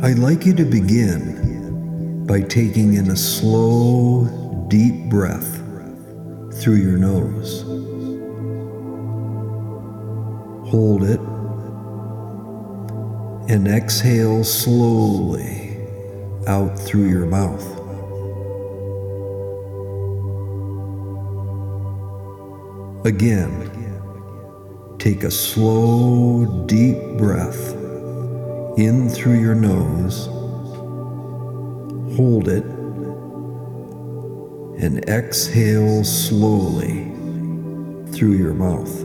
I'd like you to begin by taking in a slow, deep breath through your nose. Hold it and exhale slowly out through your mouth. Again, take a slow, deep breath in through your nose, hold it, and exhale slowly through your mouth.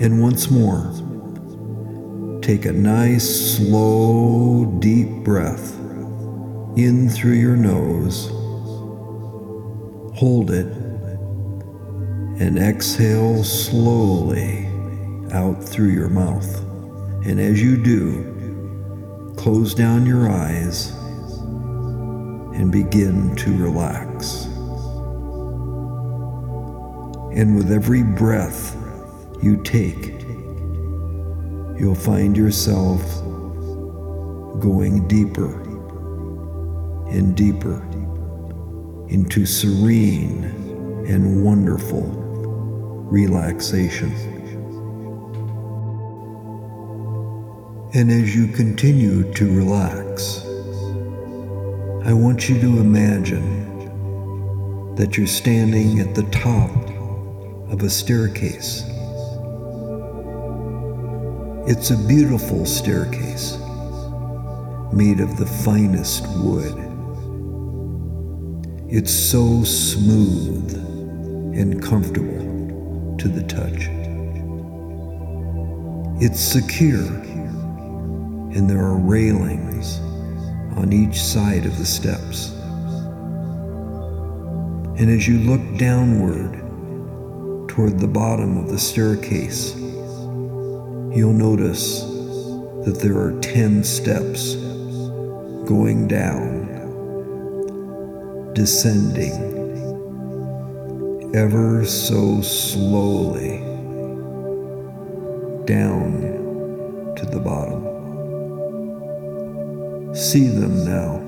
And once more, take a nice, slow, deep breath in through your nose, hold it, and exhale slowly out through your mouth. And as you do, close down your eyes and begin to relax. And with every breath you take, you'll find yourself going deeper and deeper into serene and wonderful relaxation. And as you continue to relax, I want you to imagine that you're standing at the top of a staircase. It's a beautiful staircase made of the finest wood. It's so smooth and comfortable to the touch. It's secure, and there are railings on each side of the steps. And as you look downward toward the bottom of the staircase, you'll notice that there are 10 steps going down, descending ever so slowly down to the bottom. See them now,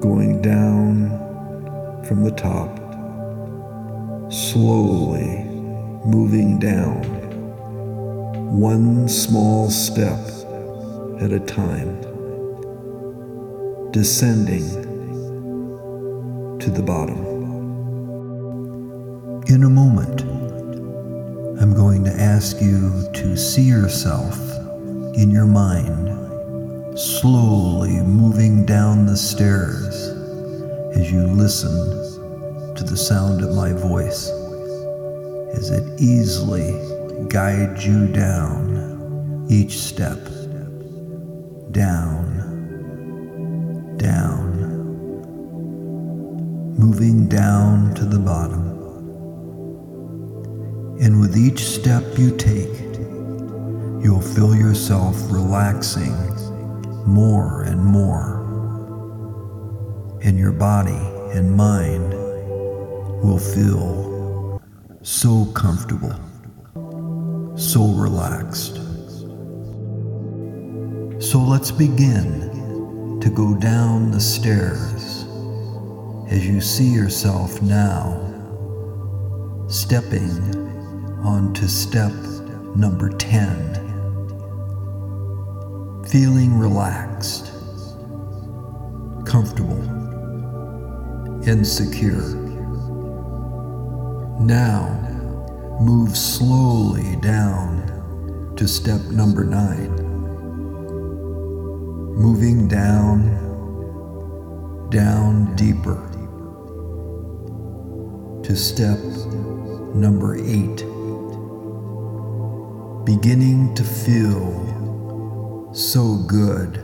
going down from the top, slowly moving down, one small step at a time, descending to the bottom. In a moment, I'm going to ask you to see yourself in your mind slowly moving down the stairs as you listen to the sound of my voice as it easily guides you down each step, down, down, moving down to the bottom. And with each step you take, you'll feel yourself relaxing more and more. And your body and mind will feel so comfortable, so relaxed. So let's begin to go down the stairs as you see yourself now stepping on to step number 10. Feeling relaxed, comfortable, and secure. Now, move slowly down to step number 9. Moving down, down deeper to step number 8 beginning to feel so good.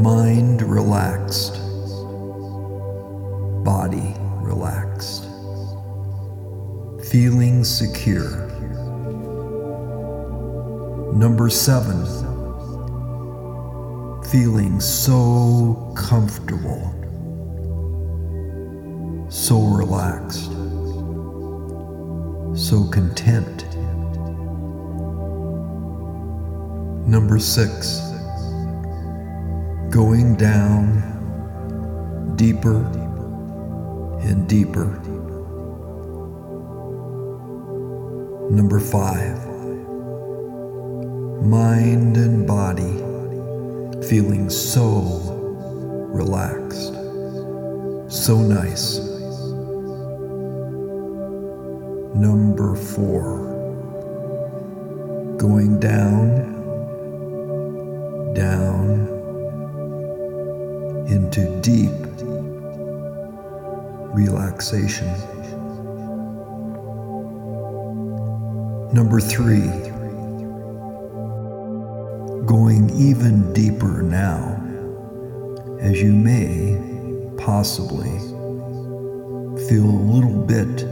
Mind relaxed, body relaxed, feeling secure. Number seven, feeling so comfortable, so relaxed so content. Number six, going down deeper and deeper. Number five, mind and body feeling so relaxed, so nice. Number four, going down, down into deep relaxation. Number three, going even deeper now, as you may possibly feel a little bit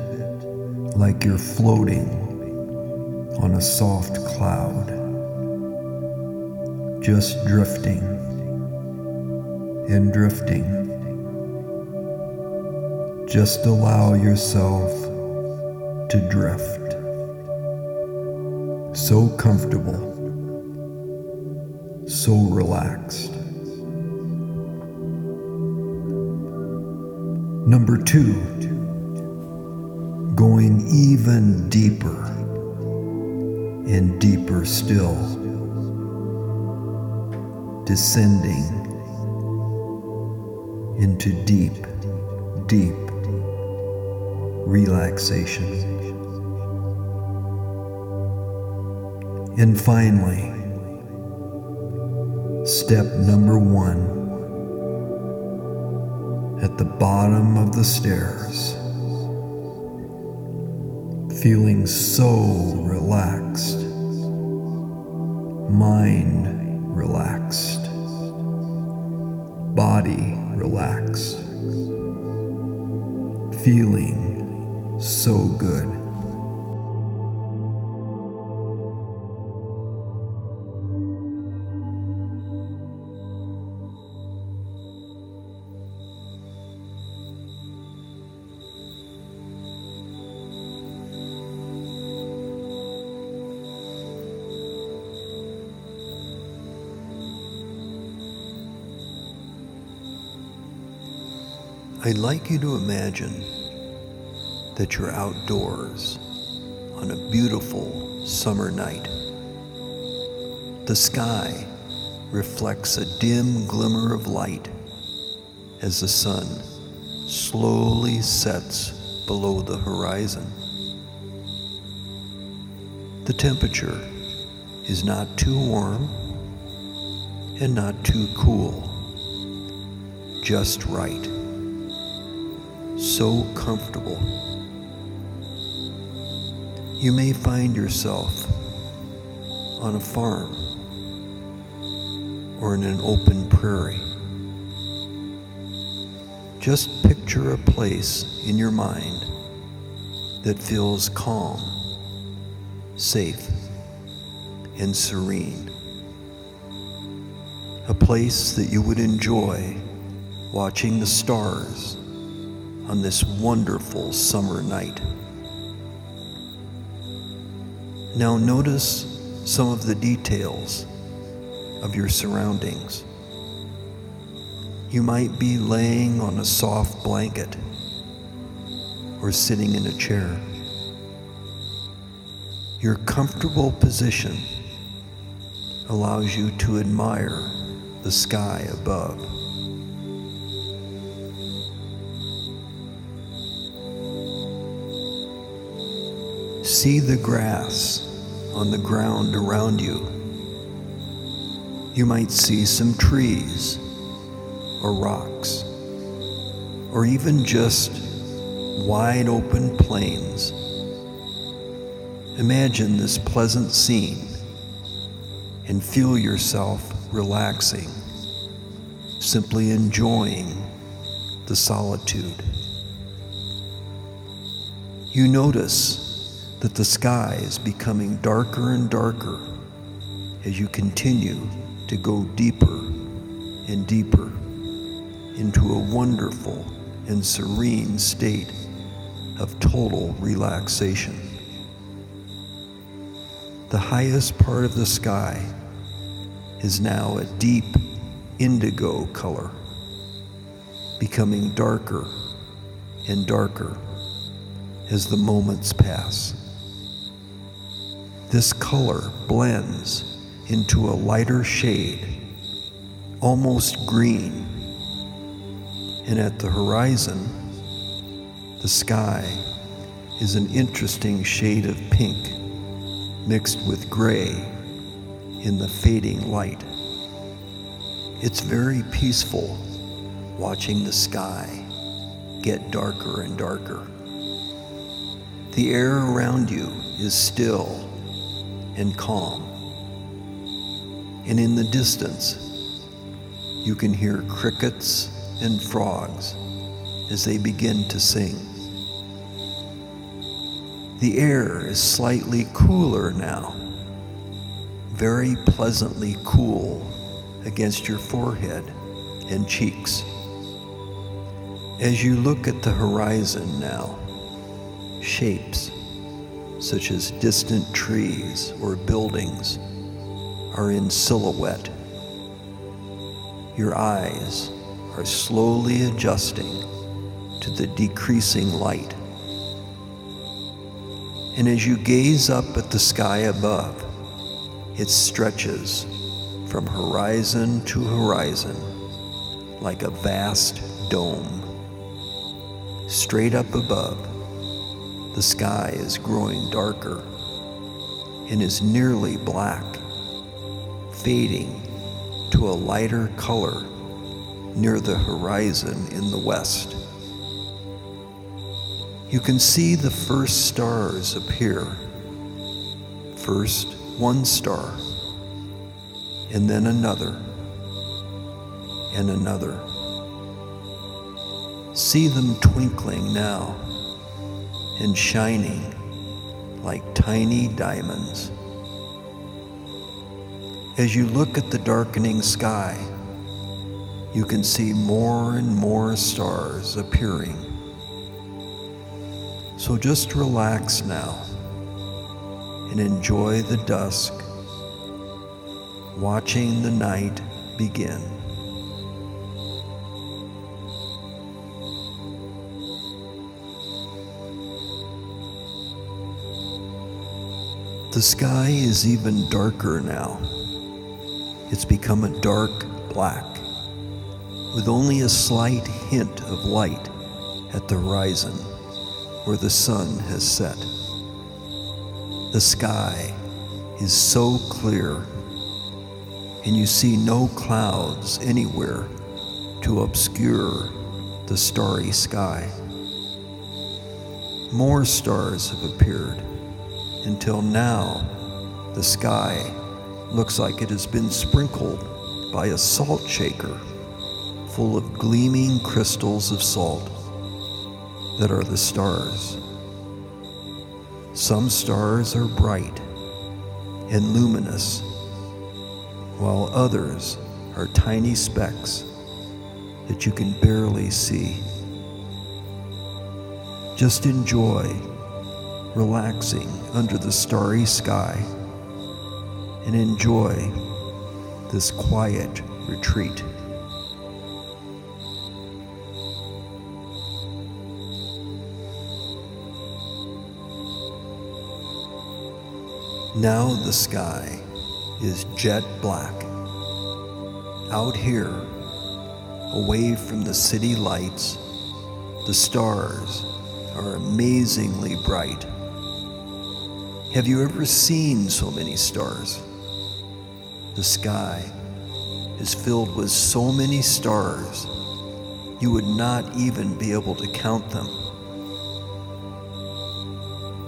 like you're floating on a soft cloud, just drifting and drifting. Just allow yourself to drift. So comfortable, so relaxed. Number two, going even deeper and deeper still, descending into deep, deep relaxation. And finally, step number one at the bottom of the stairs, feeling so relaxed, mind relaxed, body relaxed, feeling so good. I'd like you to imagine that you're outdoors on a beautiful summer night. The sky reflects a dim glimmer of light as the sun slowly sets below the horizon. The temperature is not too warm and not too cool, just right. So comfortable you may find yourself on a farm or in an open prairie. Just picture a place in your mind that feels calm, safe, and serene. A place that you would enjoy watching the stars on this wonderful summer night. Now notice some of the details of your surroundings. You might be laying on a soft blanket or sitting in a chair. Your comfortable position allows you to admire the sky above. See the grass on the ground around you. You might see some trees or rocks or even just wide open plains. Imagine this pleasant scene and feel yourself relaxing, simply enjoying the solitude. You notice that the sky is becoming darker and darker as you continue to go deeper and deeper into a wonderful and serene state of total relaxation. The highest part of the sky is now a deep indigo color, becoming darker and darker as the moments pass. This color blends into a lighter shade, almost green, and at the horizon, the sky is an interesting shade of pink mixed with gray in the fading light. It's very peaceful watching the sky get darker and darker. The air around you is still and calm. And in the distance, you can hear crickets and frogs as they begin to sing. The air is slightly cooler now, very pleasantly cool against your forehead and cheeks. As you look at the horizon now, shapes such as distant trees or buildings are in silhouette. Your eyes are slowly adjusting to the decreasing light. And as you gaze up at the sky above, it stretches from horizon to horizon like a vast dome. Straight up above, the sky is growing darker and is nearly black, fading to a lighter color near the horizon in the west. You can see the first stars appear. First, one star, and then another, and another. See them twinkling now and shining like tiny diamonds. As you look at the darkening sky, you can see more and more stars appearing. So just relax now and enjoy the dusk, watching the night begin. The sky is even darker now. It's become a dark black, with only a slight hint of light at the horizon where the sun has set. The sky is so clear, and you see no clouds anywhere to obscure the starry sky. More stars have appeared until now, the sky looks like it has been sprinkled by a salt shaker full of gleaming crystals of salt that are the stars. Some stars are bright and luminous, while others are tiny specks that you can barely see. Just enjoy relaxing under the starry sky and enjoy this quiet retreat. Now the sky is jet black. Out here, away from the city lights, the stars are amazingly bright. Have you ever seen so many stars? The sky is filled with so many stars, you would not even be able to count them.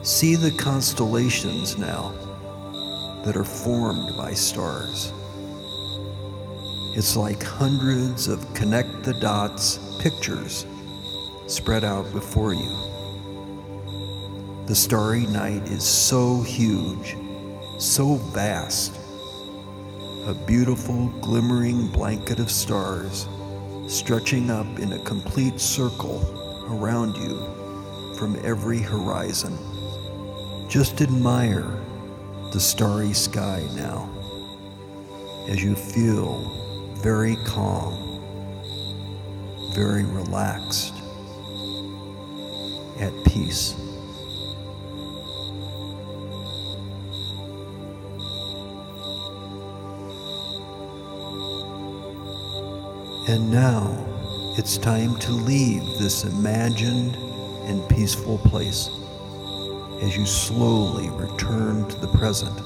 See the constellations now that are formed by stars. It's like hundreds of connect the dots pictures spread out before you. The starry night is so huge, so vast. A beautiful, glimmering blanket of stars stretching up in a complete circle around you from every horizon. Just admire the starry sky now as you feel very calm, very relaxed, at peace. And now it's time to leave this imagined and peaceful place as you slowly return to the present.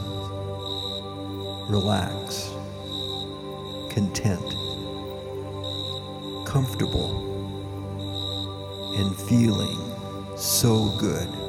Relax, content, comfortable, and feeling so good.